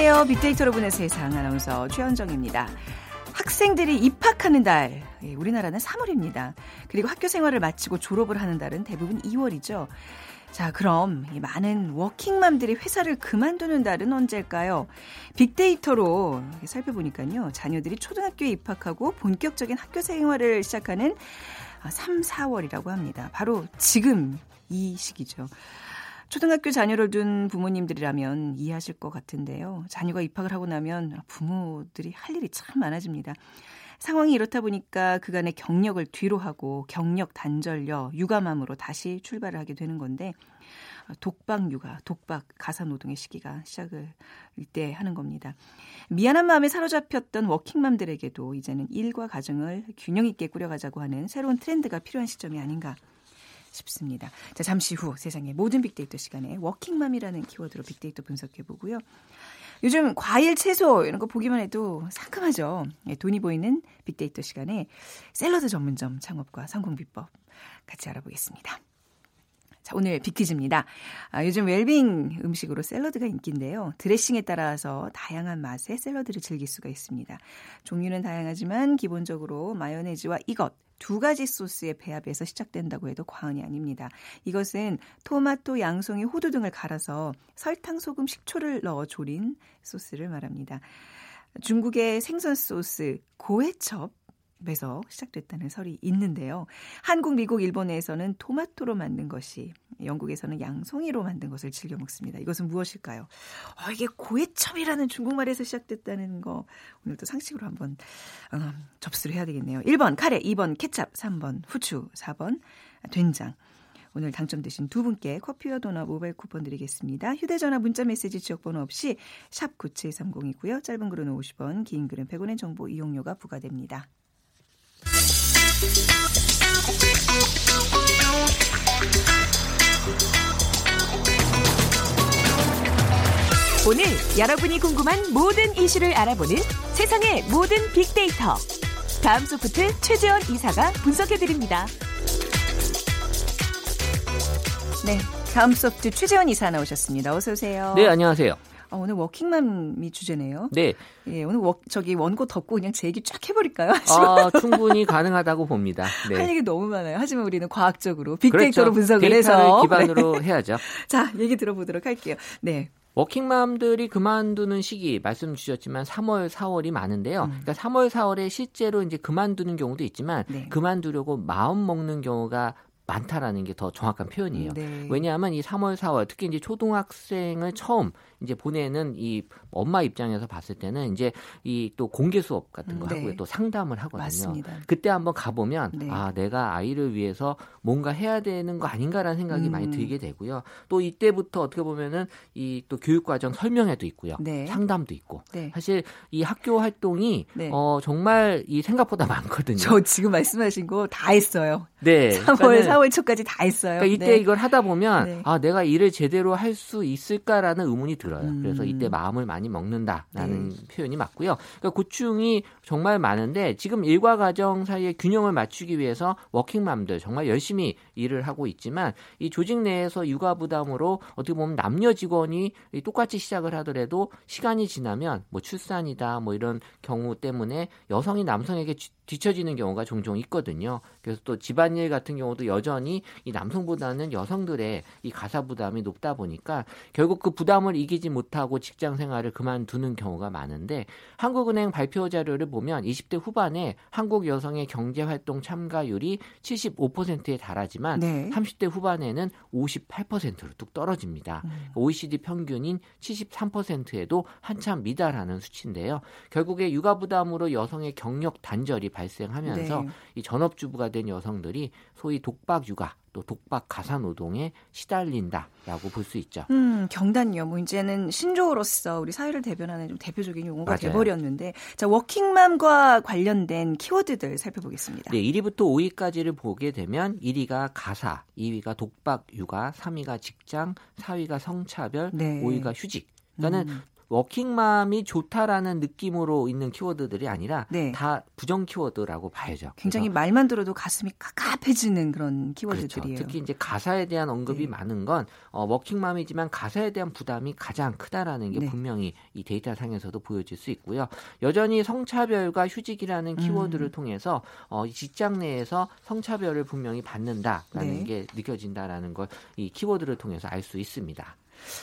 안녕하세요. 빅데이터로 보는 세상 아나운서 최현정입니다. 학생들이 입학하는 달, 예, 우리나라는 3월입니다. 그리고 학교 생활을 마치고 졸업을 하는 달은 대부분 2월이죠. 자, 그럼 이 많은 워킹맘들이 회사를 그만두는 달은 언제일까요? 빅데이터로 살펴보니까요. 자녀들이 초등학교에 입학하고 본격적인 학교 생활을 시작하는 3, 4월이라고 합니다. 바로 지금 이 시기죠. 초등학교 자녀를 둔 부모님들이라면 이해하실 것 같은데요. 자녀가 입학을 하고 나면 부모들이 할 일이 참 많아집니다. 상황이 이렇다 보니까 그간의 경력을 뒤로 하고 경력 단절려 육아맘으로 다시 출발을 하게 되는 건데 독박 육아, 독박 가사 노동의 시기가 시작을 이때 하는 겁니다. 미안한 마음에 사로잡혔던 워킹맘들에게도 이제는 일과 가정을 균형 있게 꾸려가자고 하는 새로운 트렌드가 필요한 시점이 아닌가 싶습니다. 자, 잠시 후 세상의 모든 빅데이터 시간에 워킹맘이라는 키워드로 빅데이터 분석해 보고요. 요즘 과일, 채소 이런 거 보기만 해도 상큼하죠. 예, 돈이 보이는 빅데이터 시간에 샐러드 전문점 창업과 성공 비법 같이 알아보겠습니다. 자, 오늘 빅퀴즈입니다. 아, 요즘 웰빙 음식으로 샐러드가 인기인데요. 드레싱에 따라서 다양한 맛의 샐러드를 즐길 수가 있습니다. 종류는 다양하지만 기본적으로 마요네즈와 이것, 두 가지 소스의 배합에서 시작된다고 해도 과언이 아닙니다. 이것은 토마토, 양송이, 호두 등을 갈아서 설탕, 소금, 식초를 넣어 조린 소스를 말합니다. 중국의 생선 소스 고해첩 에서 시작됐다는 설이 있는데요. 한국, 미국, 일본에서는 토마토로 만든 것이, 영국에서는 양송이로 만든 것을 즐겨 먹습니다. 이것은 무엇일까요? 어, 이게 고해첩이라는 중국말에서 시작됐다는 거 오늘도 상식으로 한번 어, 접수를 해야 되겠네요. 1번 카레, 2번 케찹, 3번 후추, 4번 된장. 오늘 당첨되신 두 분께 커피와 도넛 모바일 쿠폰 드리겠습니다. 휴대전화 문자메시지 지역번호 없이 샵 9730이고요. 짧은 글은 50원, 긴 글은 100원의 정보 이용료가 부과됩니다. 오늘 여러분이 궁금한 모든 이슈를 알아보는 세상의 모든 빅데이터. 다음 소프트 최재원 이사가 분석해드립니다. 네. 다음 소프트 최재원 이사 나오셨습니다. 어서 오세요. 네, 안녕하세요. 아, 오늘 워킹맘이 주제네요. 네. 예, 오늘 워, 저기 원고 덮고 그냥 제 얘기 쫙 해버릴까요? 아, 충분히 가능하다고 봅니다. 네. 할 얘기 너무 많아요. 하지만 우리는 과학적으로 빅데이터로 그렇죠. 분석을 해서 기반으로 네. 해야죠. 자, 얘기 들어보도록 할게요. 네. 워킹맘들이 그만두는 시기 말씀 주셨지만 3월, 4월이 많은데요. 음. 그러니까 3월, 4월에 실제로 이제 그만두는 경우도 있지만 네. 그만두려고 마음 먹는 경우가 많다라는 게 더 정확한 표현이에요. 네. 왜냐하면 이 3월, 4월 특히 이제 초등학생을 처음 이제 보내는 이 엄마 입장에서 봤을 때는 이제 이 또 공개 수업 같은 거 음, 네. 하고 또 상담을 하거든요. 맞습니다. 그때 한번 가보면 네. 아 내가 아이를 위해서 뭔가 해야 되는 거 아닌가라는 생각이 음. 많이 들게 되고요. 또 이때부터 어떻게 보면은 이 또 교육과정 설명회도 있고요, 네. 상담도 있고 네. 사실 이 학교 활동이 네. 어 정말 이 생각보다 많거든요. 저 지금 말씀하신 거 다 했어요. 네, 3월, 그러니까는 4월 초까지 다 했어요. 그러니까 이때 네. 이걸 하다 보면 네. 아 내가 일을 제대로 할 수 있을까라는 의문이 들어요. 음. 그래서 이때 마음을 많이 먹는다라는 네. 표현이 맞고요. 그러니까 고충이 정말 많은데 지금 일과 가정 사이의 균형을 맞추기 위해서 워킹맘들 정말 열심히 일을 하고 있지만 이 조직 내에서 육아 부담으로 어떻게 보면 남녀 직원이 이 똑같이 시작을 하더라도 시간이 지나면 뭐 출산이다 뭐 이런 경우 때문에 여성이 남성에게 쥐- 뒤처지는 경우가 종종 있거든요. 그래서 또 집안일 같은 경우도 여전히 이 남성보다는 여성들의 이 가사 부담이 높다 보니까 결국 그 부담을 이기지 못하고 직장 생활을 그만두는 경우가 많은데 한국은행 발표 자료를 보면 20대 후반에 한국 여성의 경제 활동 참가율이 75%에 달하지만 네. 30대 후반에는 58%로 뚝 떨어집니다. 음. OECD 평균인 73%에도 한참 미달하는 수치인데요. 결국에 육아 부담으로 여성의 경력 단절이 발생하면서 네. 이 전업주부가 된 여성들이 소위 독박 육아 또 독박 가사 노동에 시달린다라고 볼 수 있죠. 음, 경단녀. 뭐 이제는 신조어로서 우리 사회를 대변하는 좀 대표적인 용어가 맞아요. 돼버렸는데, 자 워킹맘과 관련된 키워드들 살펴보겠습니다. 네, 1위부터 5위까지를 보게 되면 1위가 가사, 2위가 독박 육아, 3위가 직장, 4위가 성차별, 네. 5위가 휴직. 그러니까는 음. 워킹맘이 좋다라는 느낌으로 있는 키워드들이 아니라 네. 다 부정 키워드라고 봐야죠. 굉장히 말만 들어도 가슴이 깝깝해지는 그런 키워드들이에요. 그렇죠. 특히 이제 가사에 대한 언급이 네. 많은 건 어, 워킹맘이지만 가사에 대한 부담이 가장 크다라는 게 네. 분명히 이 데이터 상에서도 보여질 수 있고요. 여전히 성차별과 휴직이라는 키워드를 음. 통해서 어, 이 직장 내에서 성차별을 분명히 받는다라는 네. 게 느껴진다라는 걸 이 키워드를 통해서 알 수 있습니다.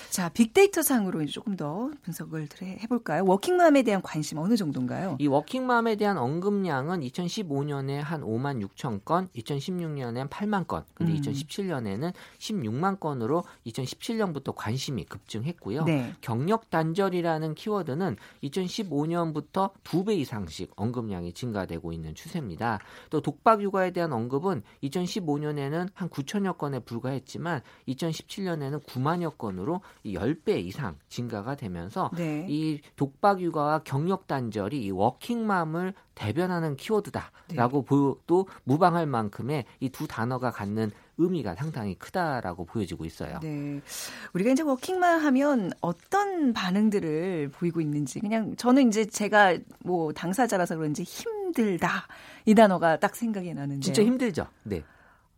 자, 빅데이터 상으로 조금 더 분석을 해- 해볼까요? 워킹맘에 대한 관심 어느 정도인가요? 이 워킹맘에 대한 언급량은 2015년에 한 5만 6천 건, 2016년엔 8만 건, 근데 음. 2017년에는 16만 건으로 2017년부터 관심이 급증했고요. 네. 경력 단절이라는 키워드는 2015년부터 두배 이상씩 언급량이 증가되고 있는 추세입니다. 또 독박 육아에 대한 언급은 2015년에는 한 9천여 건에 불과했지만 2017년에는 9만여 건으로 이 10배 이상 증가가 되면서 네. 이 독박 육아와 경력 단절이 이 워킹맘을 대변하는 키워드다라고 보도 무방할 만큼의 이 두 단어가 갖는 의미가 상당히 크다라고 보여지고 있어요. 네. 우리가 이제 워킹맘 하면 어떤 반응들을 보이고 있는지 그냥 저는 이제 제가 뭐 당사자라서 그런지 힘들다 이 단어가 딱 생각이 나는데. 진짜 힘들죠. 네.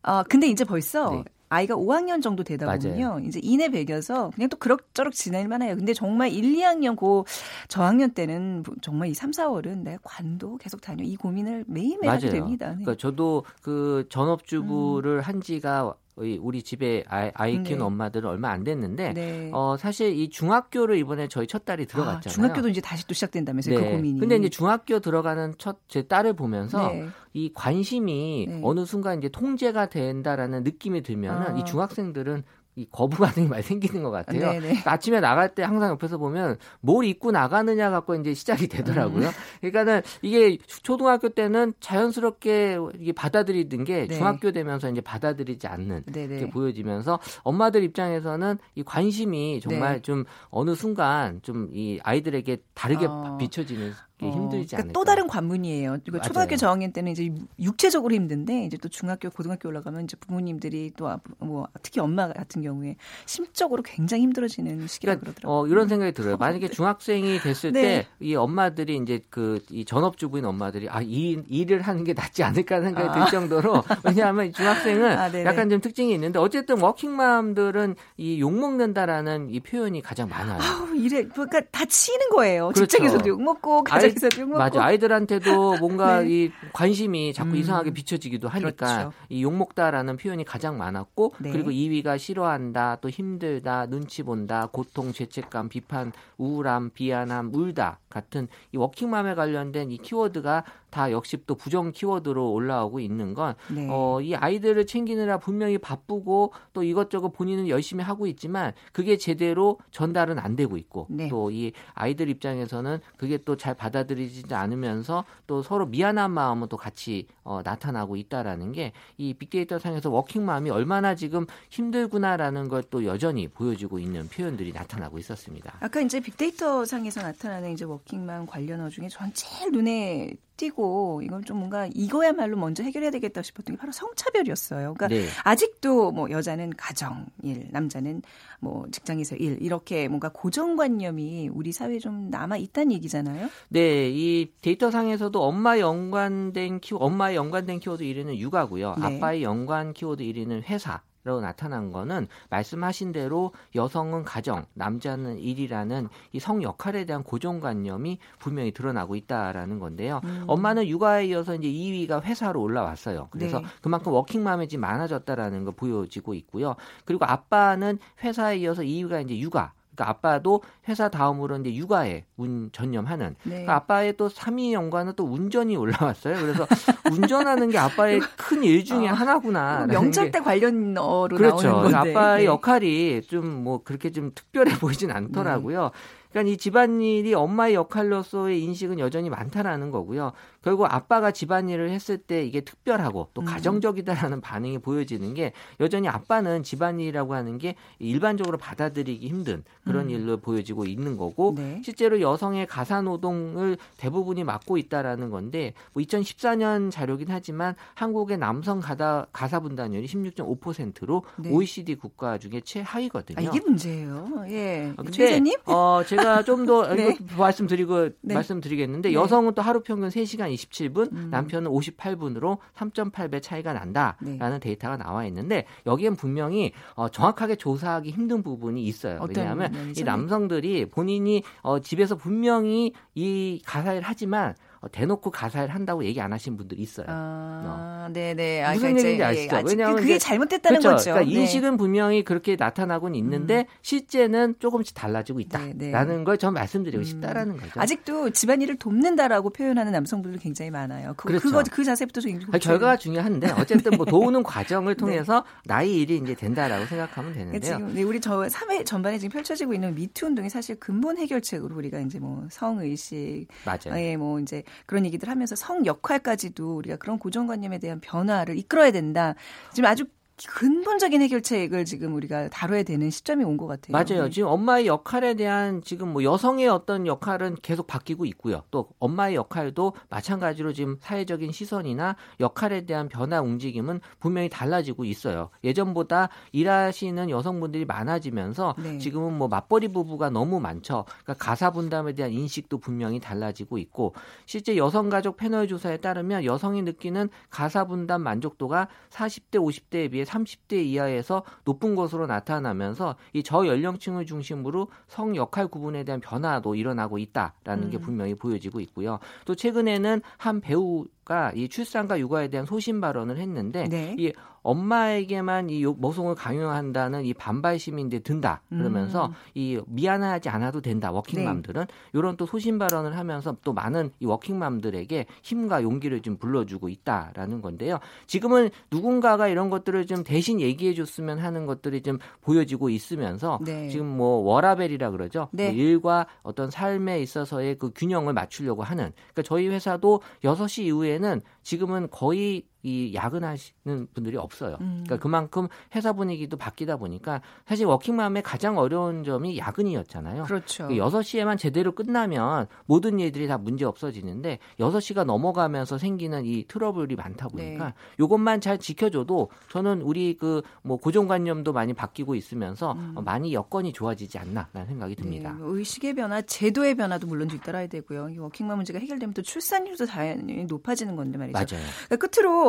아, 근데 이제 벌써 네. 아이가 5학년 정도 되다 맞아요. 보면요. 이제 이내 배겨서 그냥 또 그럭저럭 지낼만 해요. 근데 정말 1, 2학년 고 저학년 때는 정말 이 3, 4월은 내가 관도 계속 다녀. 이 고민을 매일매일 하게 맞아요. 됩니다. 네. 그러니까 저도 그 전업주부를 한 지가 이- 우리 집에 아이, 아이 네. 엄마들은 얼마 안 됐는데 네. 어 사실 이 중학교를 이번에 저희 첫 딸이 들어갔잖아요. 아, 중학교도 이제 다시 또 시작된다면서요. 그 고민이. 근데 이제 중학교 들어가는 첫 제 딸을 보면서 네. 이 관심이 네. 어느 순간 이제 통제가 된다라는 느낌이 들면은 아. 이 중학생들은 이 거부 반응이 많이 생기는 것 같아요. 네네. 그러니까 아침에 나갈 때 항상 옆에서 보면 뭘 입고 나가느냐 갖고 이제 시작이 되더라고요. 음. 그러니까는 이게 초등학교 때는 자연스럽게 이게 받아들이던 게 네. 중학교 되면서 이제 받아들이지 않는. 이렇게 보여지면서 엄마들 입장에서는 이 관심이 정말 네. 좀 어느 순간 좀 이 아이들에게 다르게 어. 비춰지는 게 어, 힘들지 그러니까 않을까. 또 다른 관문이에요. 맞아요. 초등학교 저학년 때는 이제 육체적으로 힘든데 이제 또 중학교, 고등학교 올라가면 이제 부모님들이 또 뭐 특히 엄마 같은 경우에 심적으로 굉장히 힘들어지는 시기라 그러니까 그러더라고요. 어, 이런 생각이 들어요. 만약에 중학생이 됐을 네. 때이 엄마들이 이제 그 이 전업주부인 엄마들이 아, 이 일을 하는 게 낫지 않을까 하는 생각이 아. 들 정도로 왜냐하면 이 중학생은 아. 약간 좀 특징이 있는데 어쨌든 워킹맘들은 이 욕 먹는다라는 이 표현이 가장 많아요. 아우, 이래 그러니까 다 치는 거예요. 그렇죠. 직장에서도 욕 먹고 가정 욕 먹고. 맞아. 아이들한테도 뭔가 네. 이 관심이 자꾸 음. 이상하게 비춰지기도 하니까 그렇죠. 이 욕 먹다라는 표현이 가장 많았고 네. 그리고 2위가 싫어한다, 또 힘들다, 눈치 본다, 고통, 죄책감, 비판, 우울함, 비안함, 울다 같은 이 워킹맘에 관련된 이 키워드가 다 역시 또 부정 키워드로 올라오고 있는 건 네. 어, 이 아이들을 챙기느라 분명히 바쁘고 또 이것저것 본인은 열심히 하고 있지만 그게 제대로 전달은 안 되고 있고 네. 또이 아이들 입장에서는 그게 또 잘 받아들이지 않으면서 또 서로 미안한 마음은 또 같이 어, 나타나고 있다라는 게 이 빅데이터 상에서 워킹맘이 얼마나 지금 힘들구나라는 걸 또 여전히 보여주고 있는 표현들이 나타나고 있었습니다. 아까 이제 빅데이터 상에서 나타나는 이제 워킹맘 관련 어 중에 전 제일 눈에 띄고 이건 좀 뭔가 이거야말로 먼저 해결해야 되겠다 싶었던 게 바로 성차별이었어요. 그러니까 네. 아직도 뭐 여자는 가정 일, 남자는 뭐 직장에서 일 이렇게 뭔가 고정관념이 우리 사회에 좀 남아 있다는 얘기잖아요. 네, 이 데이터 상에서도 엄마 연관된 키 엄마의 연관된 키워드 1위는 육아고요. 네. 아빠의 연관 키워드 1위는 회사. 로 나타난 거는 말씀하신 대로 여성은 가정, 남자는 일이라는 이 성 역할에 대한 고정관념이 분명히 드러나고 있다라는 건데요. 음. 엄마는 육아에 이어서 이제 2위가 회사로 올라왔어요. 그래서 네. 그만큼 워킹맘이 지금 많아졌다라는 거 보여지고 있고요. 그리고 아빠는 회사에 이어서 2위가 이제 육아. 그러니까 아빠도 회사 다음으로 이제 육아에 운 전념하는. 네. 그러니까 아빠의 또 3위 연관은 또 운전이 올라왔어요. 그래서 운전하는 게 아빠의 큰 일 중에 어, 하나구나. 명절 때 관련어로 그렇죠. 나오는 건데. 아빠의 네. 역할이 좀 뭐 그렇게 좀 특별해 보이진 않더라고요. 그러니까 이 집안일이 엄마의 역할로서의 인식은 여전히 많다라는 거고요. 결국 아빠가 집안일을 했을 때 이게 특별하고 또 음. 가정적이다라는 반응이 보여지는 게 여전히 아빠는 집안일이라고 하는 게 일반적으로 받아들이기 힘든 그런 음. 일로 보여지고 있는 거고 네. 실제로 여성의 가사 노동을 대부분이 맡고 있다라는 건데 뭐 2014년 자료긴 하지만 한국의 남성 가다, 가사 분담률이 16.5%로 네. OECD 국가 중에 최하위거든요. 아, 이게 문제예요. 예. 어, 근데, 최? 어, 제가 제가 좀더 네. 말씀드리고 네. 말씀드리겠는데 네. 여성은 또 하루 평균 3시간 27분, 음. 남편은 58분으로 3.8배 차이가 난다라는 네. 데이터가 나와 있는데 여기엔 분명히 어, 정확하게 조사하기 힘든 부분이 있어요. 왜냐하면? 이 남성들이 본인이 어, 집에서 분명히 이 가사일 하지만 어, 대놓고 가사일 한다고 얘기 안 하신 분들이 있어요. 아, 네네. 아, 무슨 그러니까 얘기인지 아시죠? 아직 왜냐하면 그게 잘못됐다는 그렇죠. 거죠. 그러니까 네. 인식은 분명히 그렇게 나타나고는 있는데 실제는 조금씩 달라지고 네, 네. 있다라는 걸 전 말씀드리고 음. 싶다라는 거죠. 아직도 집안일을 돕는다라고 표현하는 남성분들 굉장히 많아요. 그, 그렇죠. 그거 그 자세부터 좀 아니, 결과가 중요한데 어쨌든 뭐 도우는 과정을 통해서 나의 일이 이제 된다라고 생각하면 네, 되는데요. 지금 네, 우리 저 사회 전반에 지금 펼쳐지고 있는 미투 운동이 사실 근본 해결책으로 우리가 이제 뭐 성의식, 맞아요. 예, 뭐 이제 그런 얘기들 하면서 성 역할까지도 우리가 그런 고정관념에 대한 변화를 이끌어야 된다. 지금 아주 근본적인 해결책을 지금 우리가 다뤄야 되는 시점이 온 것 같아요. 맞아요. 네. 지금 엄마의 역할에 대한 지금 뭐 여성의 어떤 역할은 계속 바뀌고 있고요. 또 엄마의 역할도 마찬가지로 지금 사회적인 시선이나 역할에 대한 변화 움직임은 분명히 달라지고 있어요. 예전보다 일하시는 여성분들이 많아지면서 네. 지금은 뭐 맞벌이 부부가 너무 많죠. 그러니까 가사 분담에 대한 인식도 분명히 달라지고 있고 실제 여성가족 패널 조사에 따르면 여성이 느끼는 가사 분담 만족도가 40대 50대에 비해 30대 이하에서 높은 것으로 나타나면서 이 저연령층을 중심으로 성 역할 구분에 대한 변화도 일어나고 있다라는 게 음. 분명히 보여지고 있고요. 또 최근에는 한 배우 가 이 출산과 육아에 대한 소신 발언을 했는데 네. 이 엄마에게만 이 요- 모성을 강요한다는 이 반발 시민들 든다 그러면서 음. 이 미안하지 않아도 된다 워킹맘들은 이런 또 소신 발언을 하면서 또 많은 이 워킹맘들에게 힘과 용기를 좀 불러주고 있다라는 건데요. 지금은 누군가가 이런 것들을 좀 대신 얘기해줬으면 하는 것들이 좀 보여지고 있으면서 네. 지금 뭐 워라벨이라 그러죠. 네. 뭐 일과 어떤 삶에 있어서의 그 균형을 맞추려고 하는. 그러니까 저희 회사도 6시 이후에 는 지금은 거의 이 야근하시는 분들이 없어요. 음. 그러니까 그만큼 회사 분위기도 바뀌다 보니까 사실 워킹맘의 가장 어려운 점이 야근이었잖아요. 그렇죠. 그 6시에만 제대로 끝나면 모든 일들이 다 문제 없어지는데 6시가 넘어가면서 생기는 이 트러블이 많다 보니까 네. 요것만 잘 지켜줘도 저는 우리 그 뭐 고정관념도 많이 바뀌고 있으면서 어, 많이 여건이 좋아지지 않나라는 생각이 듭니다. 네, 뭐 의식의 변화, 제도의 변화도 물론 뒤따라야 되고요. 이 워킹맘 문제가 해결되면 또 출산율도 당연히 높아지는 건데 말이죠. 맞아요. 그러니까 끝으로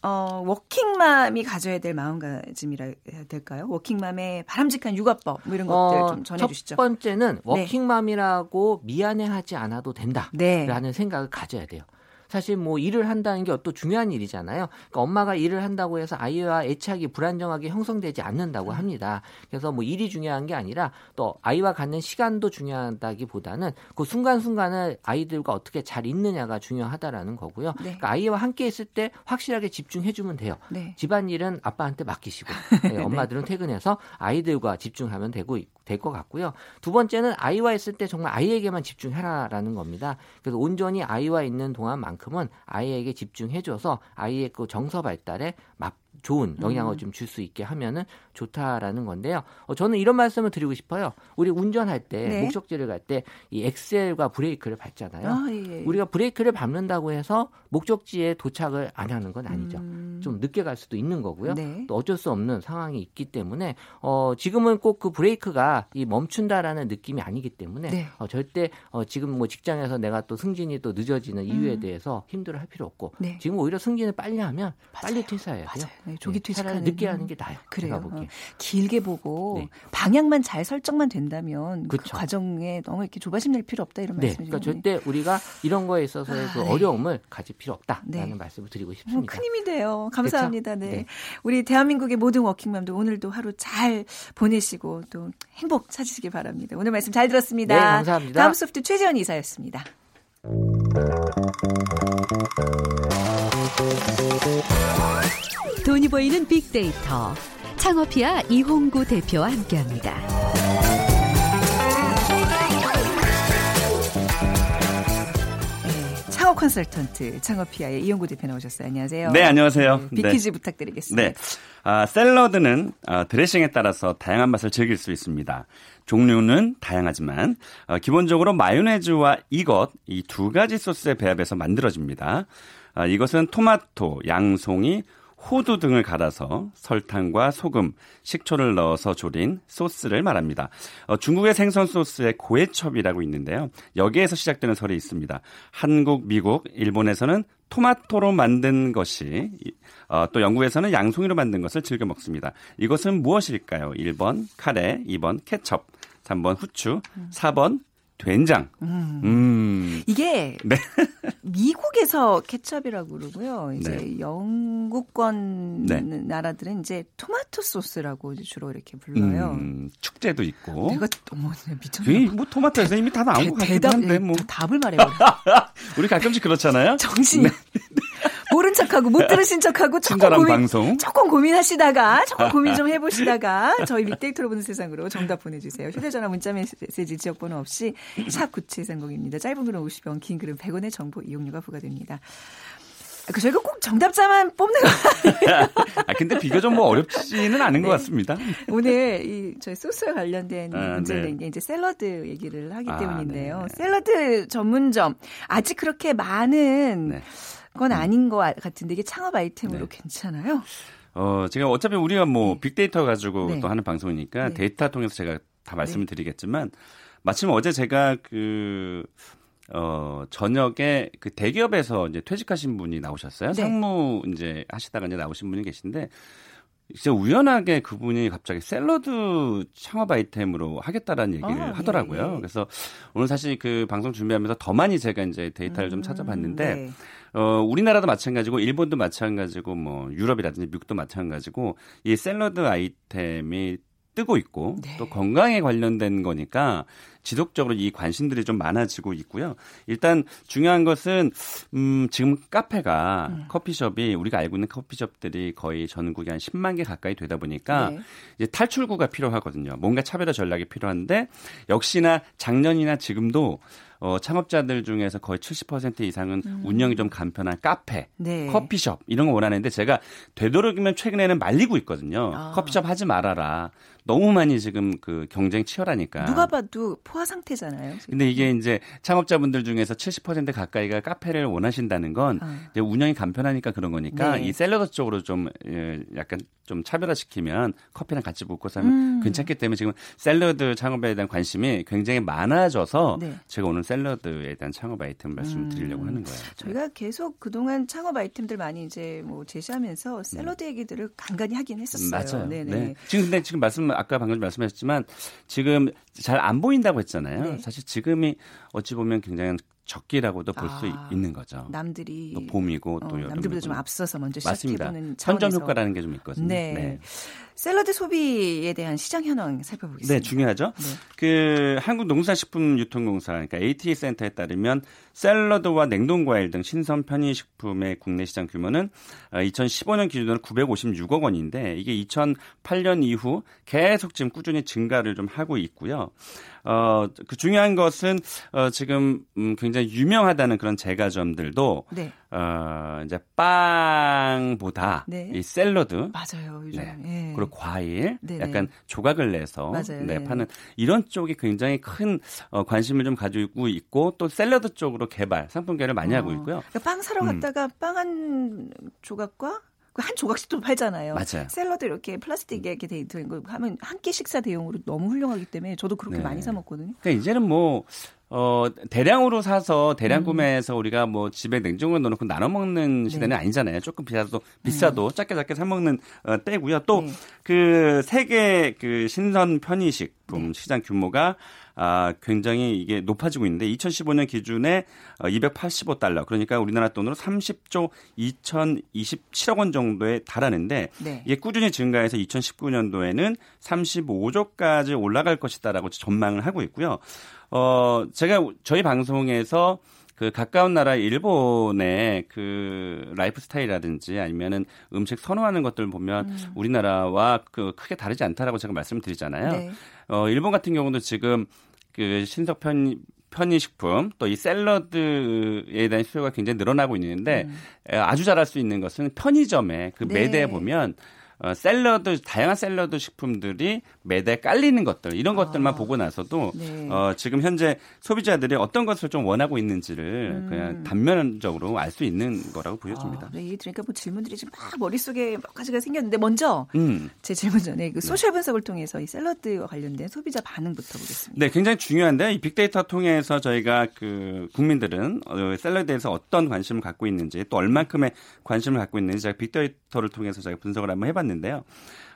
어, 워킹맘이 가져야 될 마음가짐이라 해야 될까요? 워킹맘의 바람직한 육아법 뭐 이런 것들 좀 전해주시죠. 첫 번째는 네. 워킹맘이라고 미안해하지 않아도 된다라는 네. 생각을 가져야 돼요. 사실 뭐 일을 한다는 게 또 중요한 일이잖아요. 그러니까 엄마가 일을 한다고 해서 아이와 애착이 불안정하게 형성되지 않는다고 합니다. 그래서 뭐 일이 중요한 게 아니라 또 아이와 갖는 시간도 중요하다기보다는 그 순간순간을 아이들과 어떻게 잘 있느냐가 중요하다라는 거고요. 네. 그러니까 아이와 함께 있을 때 확실하게 집중해주면 돼요. 네. 집안일은 아빠한테 맡기시고 네, 엄마들은 퇴근해서 아이들과 집중하면 되고 될 것 같고요. 두 번째는 아이와 있을 때 정말 아이에게만 집중해라라는 겁니다. 그래서 온전히 아이와 있는 동안만큼은 아이에게 집중해줘서 아이의 그 정서 발달에 막 좋은 영향을 음. 좀줄 수 있게 하면은 좋다라는 건데요. 어, 저는 이런 말씀을 드리고 싶어요. 우리 운전할 때 네. 목적지를 갈 때 이 엑셀과 브레이크를 밟잖아요. 아, 예, 예. 우리가 브레이크를 밟는다고 해서 목적지에 도착을 안 하는 건 아니죠. 음. 좀 늦게 갈 수도 있는 거고요. 네. 또 어쩔 수 없는 상황이 있기 때문에 어, 지금은 꼭 그 브레이크가 이 멈춘다라는 느낌이 아니기 때문에 네. 어, 절대 어, 지금 뭐 직장에서 내가 또 승진이 또 늦어지는 이유에 음. 대해서 힘들어할 필요 없고 네. 지금 오히려 승진을 빨리 하면 빨리 맞아요. 퇴사해야 돼요. 맞아요. 네, 조기 네, 차라리 퇴직하는 늦게 하는 게 나아요. 그래요. 어, 길게 보고 네. 방향만 잘 설정만 된다면 그 그쵸. 과정에 너무 이렇게 조바심 낼 필요 없다 이런 네, 말씀이죠. 그러니까 절대 우리가 이런 거에 있어서의 아, 그 네. 어려움을 가질 필요 없다라는 네. 말씀을 드리고 어, 싶습니다. 큰 힘이 돼요. 감사합니다. 네. 네. 우리 대한민국의 모든 워킹맘들 오늘도 하루 잘 보내시고 또 행복 찾으시기 바랍니다. 오늘 말씀 잘 들었습니다. 네, 감사합니다. 다음 소프트 최재원 이사였습니다. 돈이 보이는 빅데이터. 창업피아 이홍구 대표와 함께합니다. 네, 창업 컨설턴트 창업피아의 이홍구 대표 나오셨어요. 안녕하세요. 네, 안녕하세요. 빅퀴즈 부탁드리겠습니다. 네. 아, 샐러드는 아, 드레싱에 따라서 다양한 맛을 즐길 수 있습니다. 종류는 다양하지만 어, 기본적으로 마요네즈와 이것 이 두 가지 소스의 배합에서 만들어집니다. 아, 이것은 토마토, 양송이, 호두 등을 갈아서 설탕과 소금, 식초를 넣어서 조린 소스를 말합니다. 어, 중국의 생선 소스에 고해첩이라고 있는데요. 여기에서 시작되는 설이 있습니다. 한국, 미국, 일본에서는 토마토로 만든 것이 어, 또 영국에서는 양송이로 만든 것을 즐겨 먹습니다. 이것은 무엇일까요? 1번 카레, 2번 케첩, 3번 후추, 4번 된장. 음. 음. 이게 네. 미국에서 케첩이라고 그러고요. 이제 네. 영국권 네. 나라들은 이제 토마토 소스라고 주로 이렇게 불러요. 음, 축제도 있고. 내가 어머 미쳤나? 뭐 토마토에서 이미 다 나온 거 같긴 한데 뭐 답을 말해요. 우리 가끔씩 그렇잖아요. 정신. 네. 모른 척하고 못 들으신 척하고 조금 고민, 방송. 조금 고민하시다가 조금 고민 좀 해보시다가 저희 빅데이터로 보는 세상으로 정답 보내주세요. 휴대전화 문자 메시지 지역번호 없이 샵 9730입니다. 짧은 글은 50원, 긴 글은 100원의 정보 이용료가 부과됩니다. 그 저희가 꼭 정답자만 뽑는 거? 아 근데 비교적 뭐 어렵지는 않은 네. 것 같습니다. 오늘 이 저희 소스와 관련된 아, 문제를 네. 게 이제 샐러드 얘기를 하기 아, 때문인데요. 네. 샐러드 전문점 아직 그렇게 많은 네. 건 음. 아닌 것 같은데 이게 창업 아이템으로 네. 괜찮아요? 어, 제가 어차피 우리가 뭐 네. 빅데이터 가지고 네. 또 하는 방송이니까 네. 데이터 통해서 제가 다 말씀을 네. 드리겠지만 마침 어제 제가 그 어, 저녁에 그 대기업에서 이제 퇴직하신 분이 나오셨어요. 네. 상무 이제 하시다가 이제 나오신 분이 계신데 진짜 우연하게 그분이 갑자기 샐러드 창업 아이템으로 하겠다라는 얘기를 아, 하더라고요. 네. 그래서 오늘 사실 그 방송 준비하면서 더 많이 제가 이제 데이터를 음, 좀 찾아봤는데 네. 어, 우리나라도 마찬가지고 일본도 마찬가지고 뭐 유럽이라든지 미국도 마찬가지고 이 샐러드 아이템이 뜨고 있고 네. 또 건강에 관련된 거니까 지속적으로 이 관심들이 좀 많아지고 있고요. 일단 중요한 것은 음 지금 카페가 음. 커피숍이 우리가 알고 있는 커피숍들이 거의 전국에 한 10만 개 가까이 되다 보니까 네. 이제 탈출구가 필요하거든요. 뭔가 차별화 전략이 필요한데 역시나 작년이나 지금도 어, 창업자들 중에서 거의 70% 이상은 음. 운영이 좀 간편한 카페, 네. 커피숍 이런 거 원하는데 제가 되도록이면 최근에는 말리고 있거든요. 아. 커피숍 하지 말아라. 너무 많이 지금 그 경쟁 치열하니까. 누가 봐도 포화 상태잖아요. 지금. 근데 이게 이제 창업자분들 중에서 70% 가까이가 카페를 원하신다는 건 아. 이제 운영이 간편하니까 그런 거니까 네. 이 샐러드 쪽으로 좀 예, 약간 좀 차별화시키면 커피랑 같이 먹고 사면 음. 괜찮기 때문에 지금 샐러드 창업에 대한 관심이 굉장히 많아져서 네. 제가 오늘 샐러드에 대한 창업 아이템 말씀드리려고 음. 하는 거예요. 저희가 계속 그동안 창업 아이템들 많이 이제 뭐 제시하면서 샐러드 네. 얘기들을 간간히 하긴 했었어요. 맞아요. 네네. 네. 지금 근데 지금 말씀 아까 방금 말씀하셨지만 지금 잘 안 보인다고 했잖아요. 네. 사실 지금이 어찌 보면 굉장히 적기라고도 볼수 아, 있는 거죠. 남들이 또 봄이고 또 어, 남들보다 좀 앞서서 먼저 시작해보는 선점 효과라는 게 좀 있거든요. 네. 네. 샐러드 소비에 대한 시장 현황 살펴보겠습니다. 네, 중요하죠. 네. 그 한국농산식품유통공사 그러니까 ATA 센터에 따르면 샐러드와 냉동 과일 등 신선 편의식품의 국내 시장 규모는 2015년 어, 기준으로 956억 원인데 이게 2008년 이후 계속 지금 꾸준히 증가를 좀 하고 있고요. 어, 그 중요한 것은 어, 지금 음, 굉장히 유명하다는 그런 제과점들도 네. 어, 이제 빵보다 네. 이 샐러드 맞아요. 요즘. 네. 네. 그리고 과일 네네. 약간 조각을 내서 맞아요. 네, 네, 파는 이런 쪽이 굉장히 큰 어, 관심을 좀 가지고 있고 또 샐러드 쪽으로 개발 상품 개발을 많이 어. 하고 있고요. 그러니까 빵 사러 음. 갔다가 음. 빵한 조각과 그한 조각씩 도 팔잖아요. 맞아요. 샐러드 이렇게 플라스틱에 이렇게 돼 있는 거 하면 한 끼 식사 대용으로 너무 훌륭하기 때문에 저도 그렇게 네. 많이 사 먹거든요. 그러니까 이제는 뭐 어, 대량으로 사서 대량 음. 구매해서 우리가 뭐 집에 냉장고에 넣어놓고 나눠 먹는 네. 시대는 네. 아니잖아요. 조금 비싸도 비싸도 음. 작게 작게 사 먹는 어, 때고요. 또 그 네. 그 세계 그 신선 편의식품 네. 시장 규모가 아, 굉장히 이게 높아지고 있는데 2015년 기준에 285달러 어, 그러니까 우리나라 돈으로 30조 2027억 원 정도에 달하는데 네. 이게 꾸준히 증가해서 2019년도에는 35조까지 올라갈 것이다라고 전망을 하고 있고요. 어, 제가 저희 방송에서 그 가까운 나라 일본의 그 라이프 스타일이라든지 아니면은 음식 선호하는 것들 보면 음. 우리나라와 그 크게 다르지 않다라고 제가 말씀드리잖아요. 네. 어, 일본 같은 경우도 지금 그 신석 편 편의식품 또 이 샐러드에 대한 수요가 굉장히 늘어나고 있는데 음. 아주 잘할 수 있는 것은 편의점에 그 네. 매대에 보면 어, 샐러드 다양한 샐러드 식품들이 매대 깔리는 것들 이런 것들만 아. 보고 나서도 네. 어, 지금 현재 소비자들이 어떤 것을 좀 원하고 있는지를 음. 그냥 단면적으로 알 수 있는 거라고 보여집니다. 아, 네, 그러니까 뭐 질문들이 지금 막 머릿속에 몇 가지가 생겼는데 먼저 음. 제 질문 전에 그 네. 소셜 분석을 통해서 이 샐러드와 관련된 소비자 반응부터 보겠습니다. 네, 굉장히 중요한데 이 빅데이터 통해서 저희가 그 국민들은 어, 샐러드에서 어떤 관심을 갖고 있는지 또 얼만큼의 관심을 갖고 있는지 제가 빅데이터를 통해서 저희가 분석을 한번 해봤는데 요.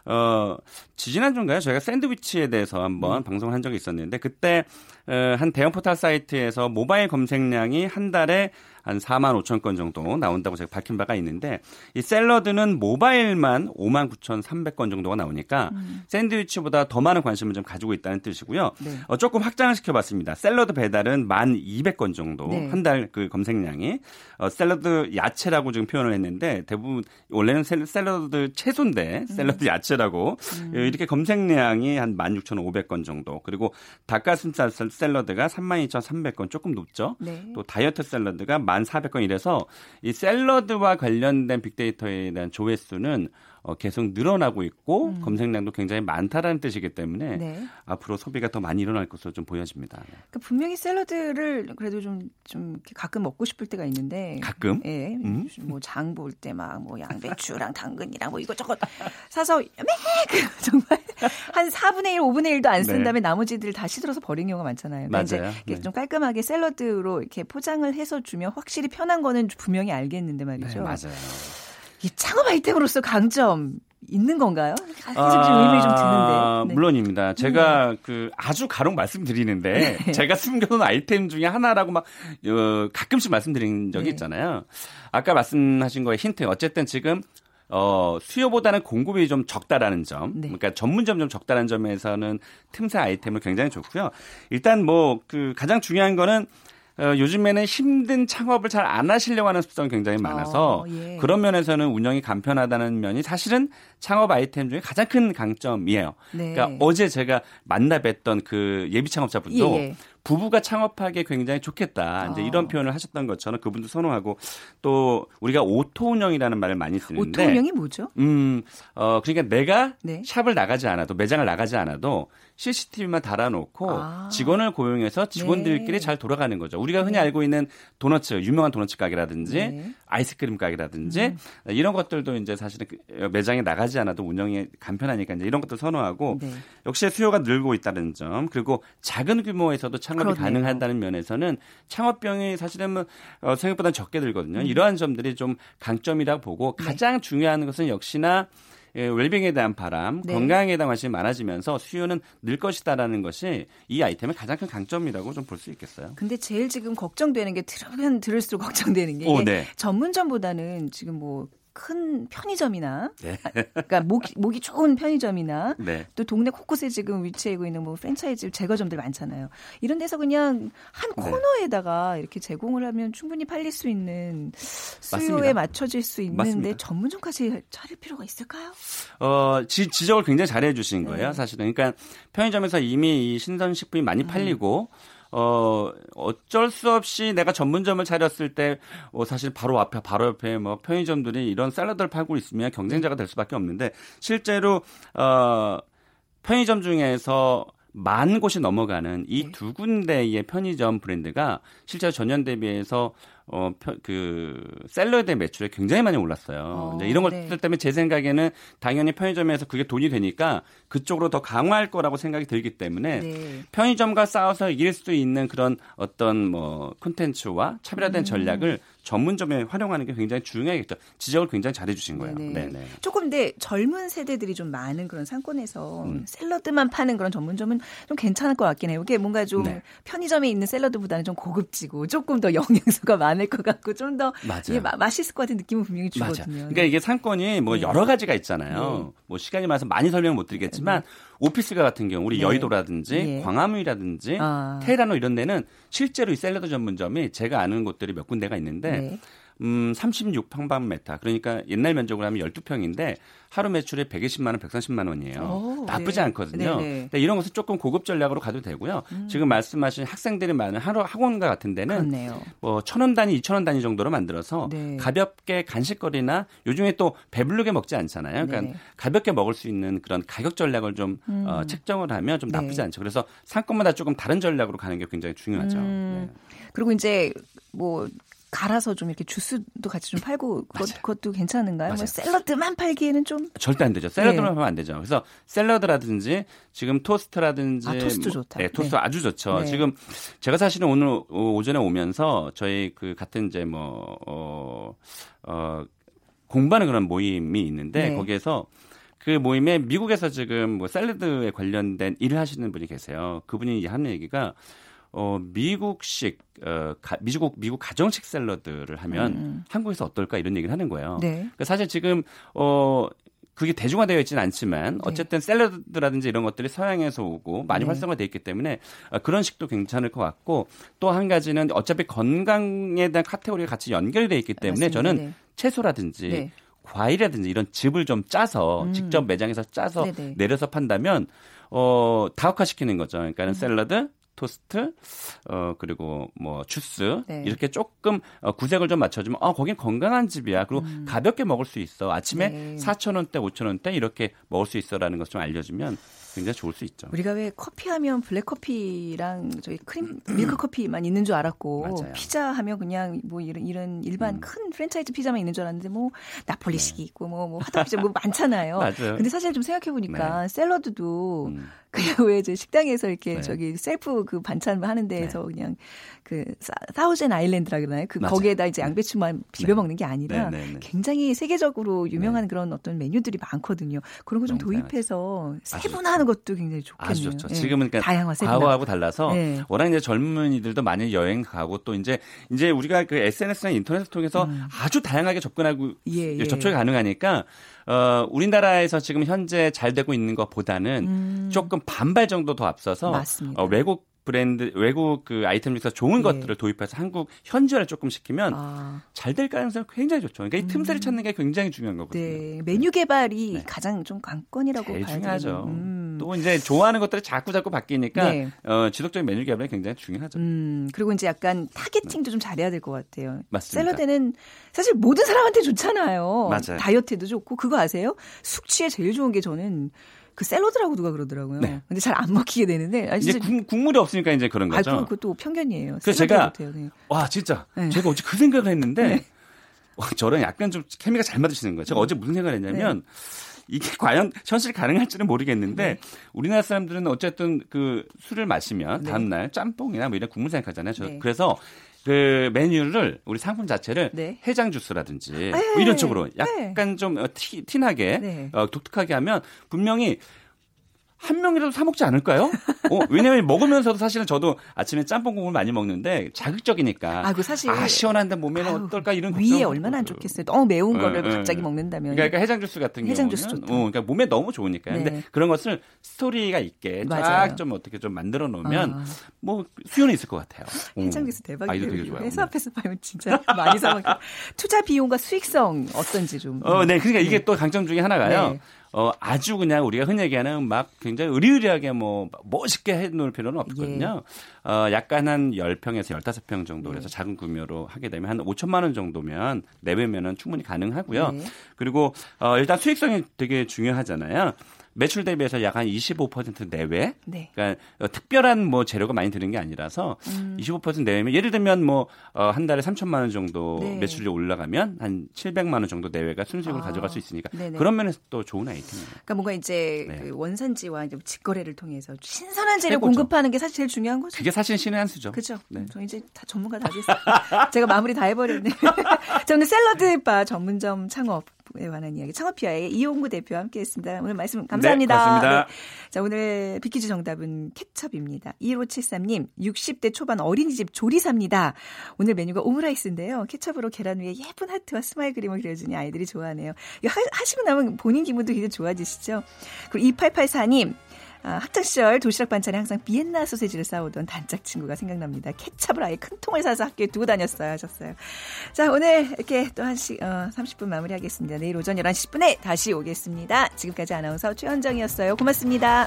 어, 지지난주인가요? 저희가 샌드위치에 대해서 한번 음. 방송을 한 적이 있었는데 그때 어, 한 대형 포털 사이트에서 모바일 검색량이 한 달에 한 4만 5천 건 정도 나온다고 제가 밝힌 바가 있는데 이 샐러드는 모바일만 5만 9천 300건 정도가 나오니까 음. 샌드위치보다 더 많은 관심을 좀 가지고 있다는 뜻이고요. 네. 어, 조금 확장을 시켜봤습니다. 샐러드 배달은 1만 200건 정도 네. 한달 그 검색량이 어, 샐러드 야채라고 지금 표현을 했는데 대부분 원래는 샐러드 채소인데 음. 샐러드 야채라고 음. 이렇게 검색량이 한 16,500건 정도 그리고 닭가슴살 샐러드가 32,300건 조금 높죠. 네. 또 다이어트 샐러드가 1,400건 이래서 이 샐러드와 관련된 빅데이터에 대한 조회수는 어, 계속 늘어나고 있고 음. 검색량도 굉장히 많다라는 뜻이기 때문에 네. 앞으로 소비가 더 많이 일어날 것으로 좀 보여집니다. 네. 그러니까 분명히 샐러드를 그래도 좀, 좀 가끔 먹고 싶을 때가 있는데. 가끔? 예. 음? 뭐장 볼 때 막 뭐 양배추랑 당근이랑 뭐 이것저것 사서 매 정말 한 4분의 1, 5분의 1도 안쓴 네. 다음에 나머지들 다 시들어서 버린 경우가 많잖아요. 그러니까 맞아요. 이제 좀 깔끔하게 샐러드로 이렇게 포장을 해서 주면 확실히 편한 거는 분명히 알겠는데 말이죠. 네, 맞아요. 이 창업 아이템으로서 강점 있는 건가요? 아, 좀 의미 좀 드는데. 네. 물론입니다. 제가 음. 그 아주 가록 말씀드리는데 네. 제가 숨겨놓은 아이템 중에 하나라고 막 어, 가끔씩 말씀드린 적이 네. 있잖아요. 아까 말씀하신 거에 힌트. 어쨌든 지금 어, 수요보다는 공급이 좀 적다라는 점. 네. 그러니까 전문점 좀 적다라는 점에서는 틈새 아이템을 굉장히 좋고요. 일단 뭐 그 가장 중요한 거는 어, 요즘에는 힘든 창업을 잘 안 하시려고 하는 습성이 굉장히 많아서 어, 예. 그런 면에서는 운영이 간편하다는 면이 사실은 창업 아이템 중에 가장 큰 강점이에요. 네. 그러니까 어제 제가 만나 뵀던 그 예비 창업자분도 예. 예. 부부가 창업하기에 굉장히 좋겠다. 이제 어. 이런 표현을 하셨던 것처럼 그분도 선호하고 또 우리가 오토 운영이라는 말을 많이 쓰는데 오토 운영이 뭐죠? 음, 어 그러니까 내가 네. 샵을 나가지 않아도 매장을 나가지 않아도 CCTV만 달아놓고 아. 직원을 고용해서 직원들끼리 네. 잘 돌아가는 거죠. 우리가 흔히 네. 알고 있는 도너츠, 유명한 도너츠 가게라든지 네. 아이스크림 가게라든지 음. 이런 것들도 이제 사실은 그 매장에 나가지 않아도 운영이 간편하니까 이제 이런 것들 선호하고 네. 역시 수요가 늘고 있다는 점 그리고 작은 규모에서도 창업이 그러네요. 가능하다는 면에서는 창업병이 사실은 뭐 어, 생각보다 적게 들거든요. 음. 이러한 점들이 좀 강점이라고 보고 네. 가장 중요한 것은 역시나 예, 웰빙에 대한 바람, 네. 건강에 대한 관심이 많아지면서 수요는 늘 것이다라는 것이 이 아이템의 가장 큰 강점이라고 좀 볼 수 있겠어요. 근데 제일 지금 걱정되는 게 들으면 들을수록 걱정되는 게 오, 네. 전문점보다는 지금 뭐 큰 편의점이나 네. 그러니까 목이, 목이 좋은 편의점이나 네. 또 동네 곳곳에 지금 위치하고 있는 뭐 프랜차이즈 제과점들 많잖아요. 이런 데서 그냥 한 네. 코너에다가 이렇게 제공을 하면 충분히 팔릴 수 있는 수요에 맞습니다. 맞춰질 수 있는데 맞습니다. 전문점까지 차릴 필요가 있을까요? 어, 지, 지적을 굉장히 잘해 주신 거예요, 네. 사실은. 그러니까 편의점에서 이미 이 신선식품이 많이 음. 팔리고 음. 어, 어쩔 수 없이 내가 전문점을 차렸을 때, 어, 사실 바로 앞에, 바로 옆에 뭐 편의점들이 이런 샐러드를 팔고 있으면 경쟁자가 될 수밖에 없는데, 실제로, 어, 편의점 중에서 만 곳이 넘어가는 이두 네. 군데의 편의점 브랜드가 실제로 전년 대비해서 어, 그, 샐러드 매출이 굉장히 많이 올랐어요. 어, 이런 것들 네. 때문에 제 생각에는 당연히 편의점에서 그게 돈이 되니까 그쪽으로 더 강화할 거라고 생각이 들기 때문에 네. 편의점과 싸워서 이길 수 있는 그런 어떤 뭐 콘텐츠와 차별화된 음. 전략을 전문점에 활용하는 게 굉장히 중요하겠죠. 지적을 굉장히 잘해 주신 거예요. 네네. 네네. 조금 근데 젊은 세대들이 좀 많은 그런 상권에서 음. 샐러드만 파는 그런 전문점은 좀 괜찮을 것 같긴 해요. 이게 뭔가 좀 네. 편의점에 있는 샐러드보다는 좀 고급지고 조금 더 영양소가 많을 것 같고 좀 더 맛있을 것 같은 느낌은 분명히 주거든요. 맞아. 그러니까 이게 상권이 뭐 네. 여러 가지가 있잖아요. 네. 뭐 시간이 많아서 많이 설명 못 드리겠지만 네. 오피스가 같은 경우 우리 네. 여의도라든지 네. 광화문이라든지 아. 테헤란로 이런 데는 실제로 이 샐러드 전문점이 제가 아는 곳들이 몇 군데가 있는데 네. 음, 36평방메타. 그러니까 옛날 면적으로 하면 12평인데 하루 매출이 120만 원, 130만 원이에요. 오, 나쁘지 네. 않거든요. 네, 네. 이런 것은 조금 고급 전략으로 가도 되고요. 음. 지금 말씀하신 학생들이 많은 하루 학원과 같은 데는 그렇네요. 뭐천원 단위, 이천 원 단위 정도로 만들어서 네. 가볍게 간식거리나 요즘에 또 배부르게 먹지 않잖아요. 그러니까 네. 가볍게 먹을 수 있는 그런 가격 전략을 좀 음. 어, 책정을 하면 좀 나쁘지 네. 않죠. 그래서 상권마다 조금 다른 전략으로 가는 게 굉장히 중요하죠. 음. 그리고 이제 뭐 갈아서 좀 이렇게 주스도 같이 좀 팔고 그것, 그것도 괜찮은가요? 뭐 샐러드만 팔기에는 좀 절대 안 되죠. 샐러드만 네. 하면 안 되죠. 그래서 샐러드라든지 지금 토스트라든지 아, 토스트 뭐, 좋다. 네, 토스트 네. 아주 좋죠. 네. 지금 제가 사실은 오늘 오전에 오면서 저희 그 같은 이제 뭐 어, 어 공부하는 그런 모임이 있는데 네. 거기에서 그 모임에 미국에서 지금 뭐 샐러드에 관련된 일을 하시는 분이 계세요. 그분이 하는 얘기가 어, 미국식, 어, 가, 미국, 미국 가정식 샐러드를 하면 음. 한국에서 어떨까 이런 얘기를 하는 거예요. 네. 그러니까 사실 지금, 어, 그게 대중화되어 있지는 않지만 네. 어쨌든 네. 샐러드라든지 이런 것들이 서양에서 오고 많이 네. 활성화돼 있기 때문에 어, 그런 식도 괜찮을 것 같고 또 한 가지는 어차피 건강에 대한 카테고리가 같이 연결돼 있기 때문에 맞습니다. 저는 네. 채소라든지 네. 과일이라든지 이런 즙을 좀 짜서 음. 직접 매장에서 짜서 네네. 내려서 판다면 어 다각화시키는 거죠. 그러니까는 음. 샐러드 토스트, 어, 그리고 뭐 주스 네. 이렇게 조금 어, 구색을 좀 맞춰주면 어, 거긴 건강한 집이야. 그리고 음. 가볍게 먹을 수 있어. 아침에 네. 4천 원대, 5천 원대 이렇게 먹을 수 있어라는 것을 좀 알려주면 굉장히 좋을 수 있죠. 우리가 왜 커피하면 블랙커피랑 저희 크림 밀크 커피만 있는 줄 알았고 맞아요. 피자 하면 그냥 뭐 이런 이런 일반 음. 큰 프랜차이즈 피자만 있는 줄 알았는데 뭐 나폴리식이 네. 있고 뭐뭐 화덕 피자 뭐 많잖아요. 맞아요. 근데 사실 좀 생각해 보니까 네. 샐러드도 음. 그냥 왜 이제 식당에서 이렇게 네. 저기 셀프 그 반찬 하는 데에서 네. 그냥 그 사우젠 아일랜드라 그러나요? 그 맞아요. 거기에다 이제 네. 양배추만 비벼 네. 먹는 게 아니라 네, 네, 굉장히 세계적으로 유명한 그런 어떤 메뉴들이 많거든요. 그런 거 좀 도입해서 세분화하는 것도 굉장히 좋겠네요. 아주 좋죠. 지금은 그러니까 다양화 과거하고 달라서 워낙 이제 젊은이들도 많이 여행 가고 또 이제 이제 우리가 그 SNS나 인터넷을 통해서 음. 아주 다양하게 접근하고 예, 예. 접촉이 가능하니까 어, 우리나라에서 지금 현재 잘 되고 있는 것보다는 음. 조금 반발 정도 더 앞서서 어, 외국 브랜드 외국 그 아이템 중에서 좋은 네. 것들을 도입해서 한국 현지화를 조금 시키면 아. 잘될 가능성이 굉장히 좋죠. 그러니까 이 틈새를 음. 찾는 게 굉장히 중요한 거거든요. 네. 메뉴 개발이 네. 가장 좀 관건이라고 봐야 중요하죠. 음. 또 이제 좋아하는 것들이 자꾸 자꾸 바뀌니까 네. 어, 지속적인 메뉴 개발이 굉장히 중요하죠. 음. 그리고 이제 약간 타겟팅도 좀 잘해야 될 것 같아요. 맞습니다. 샐러드는 사실 모든 사람한테 좋잖아요. 맞아요. 다이어트에도 좋고 그거 아세요? 숙취에 제일 좋은 게 저는 그 샐러드라고 누가 그러더라고요. 네. 근데 잘 안 먹히게 되는데 아, 이제 국, 물이 없으니까 이제 그런 거죠. 아, 그것도 편견이에요. 그래서 제가 네. 와 진짜 네. 제가 어제 그 생각을 했는데 네. 와, 저랑 약간 좀 케미가 잘 맞으시는 거예요. 제가 네. 어제 무슨 생각을 했냐면 네. 이게 과연 현실 가능할지는 모르겠는데 네. 우리나라 사람들은 어쨌든 그 술을 마시면 다음 날 짬뽕이나 뭐 이런 국물 생각하잖아요. 저 그래서 그 메뉴를 우리 상품 자체를 네. 해장 주스라든지 뭐 이런 쪽으로 약간 네. 좀 티, 티나게 네. 어, 독특하게 하면 분명히 한 명이라도 사 먹지 않을까요? 어, 왜냐면 먹으면서도 사실은 저도 아침에 짬뽕 국물 많이 먹는데 자극적이니까. 아, 그 사실 아 시원한데 몸에는 아유, 어떨까 이런 위에 얼마나 안 좋겠어요. 너무 매운 거를 네, 갑자기 네. 먹는다면. 그러니까 해장 주스 같은 해장 경우는 주스 좋다. 어, 그러니까 몸에 너무 좋으니까요. 네. 근데 그런 것을 스토리가 있게 쫙 좀 어떻게 좀 만들어 놓으면 아. 뭐 수요는 있을 것 같아요. 해장 주스 대박이에요. 되게 좋아요. 회사 앞에서 파면 진짜 많이 사 먹. 투자 비용과 수익성 어떤지 좀. 어, 네. 그러니까 이게 네. 또 강점 중에 하나가요. 네. 어, 아주 그냥 우리가 흔히 얘기하는 막 굉장히 의리의리하게 뭐 멋있게 해 놓을 필요는 없거든요. 예. 어, 약간 한 10평에서 15평 정도 그래서 예. 작은 규모로 하게 되면 한 5천만 원 정도면 내외면은 충분히 가능하고요. 예. 그리고 어, 일단 수익성이 되게 중요하잖아요. 매출 대비해서 약 한 25% 내외. 네. 그러니까 어, 특별한 뭐 재료가 많이 드는 게 아니라서 음. 25% 내외면 예를 들면 뭐한 어, 달에 3천만 원 정도 네. 매출이 올라가면 한 700만 원 정도 내외가 순수익으로 아. 가져갈 수 있으니까 네네. 그런 면에서 또 좋은 아이템이에요. 그러니까 뭔가 이제 네. 그 원산지와 이제 직거래를 통해서 신선한 재료 최고죠. 공급하는 게 사실 제일 중요한 거죠. 그게 사실 신의 한 수죠. 그렇죠. 네. 저 이제 다 전문가 다 됐어요. 제가 마무리 다 해버렸네. 저는 샐러드 바 전문점 창업 에 관한 이야기 창업피아의 이용구 대표와 함께했습니다. 오늘 말씀 감사합니다. 네, 고맙습니다. 네. 자 오늘 비키즈 정답은 케첩입니다. 1573님 60대 초반 어린이집 조리사입니다. 오늘 메뉴가 오므라이스인데요. 케첩으로 계란 위에 예쁜 하트와 스마일 그림을 그려주니 아이들이 좋아하네요. 하, 하시고 나면 본인 기분도 굉장히 좋아지시죠. 그리고 2884님 아, 학창 시절 도시락 반찬에 항상 비엔나 소세지를 싸오던 단짝 친구가 생각납니다. 케찹을 아예 큰 통을 사서 학교에 두고 다녔어요 하셨어요. 자 오늘 이렇게 또 한 시, 어, 30분 마무리하겠습니다. 내일 오전 11시 10분에 다시 오겠습니다. 지금까지 아나운서 최현정이었어요. 고맙습니다.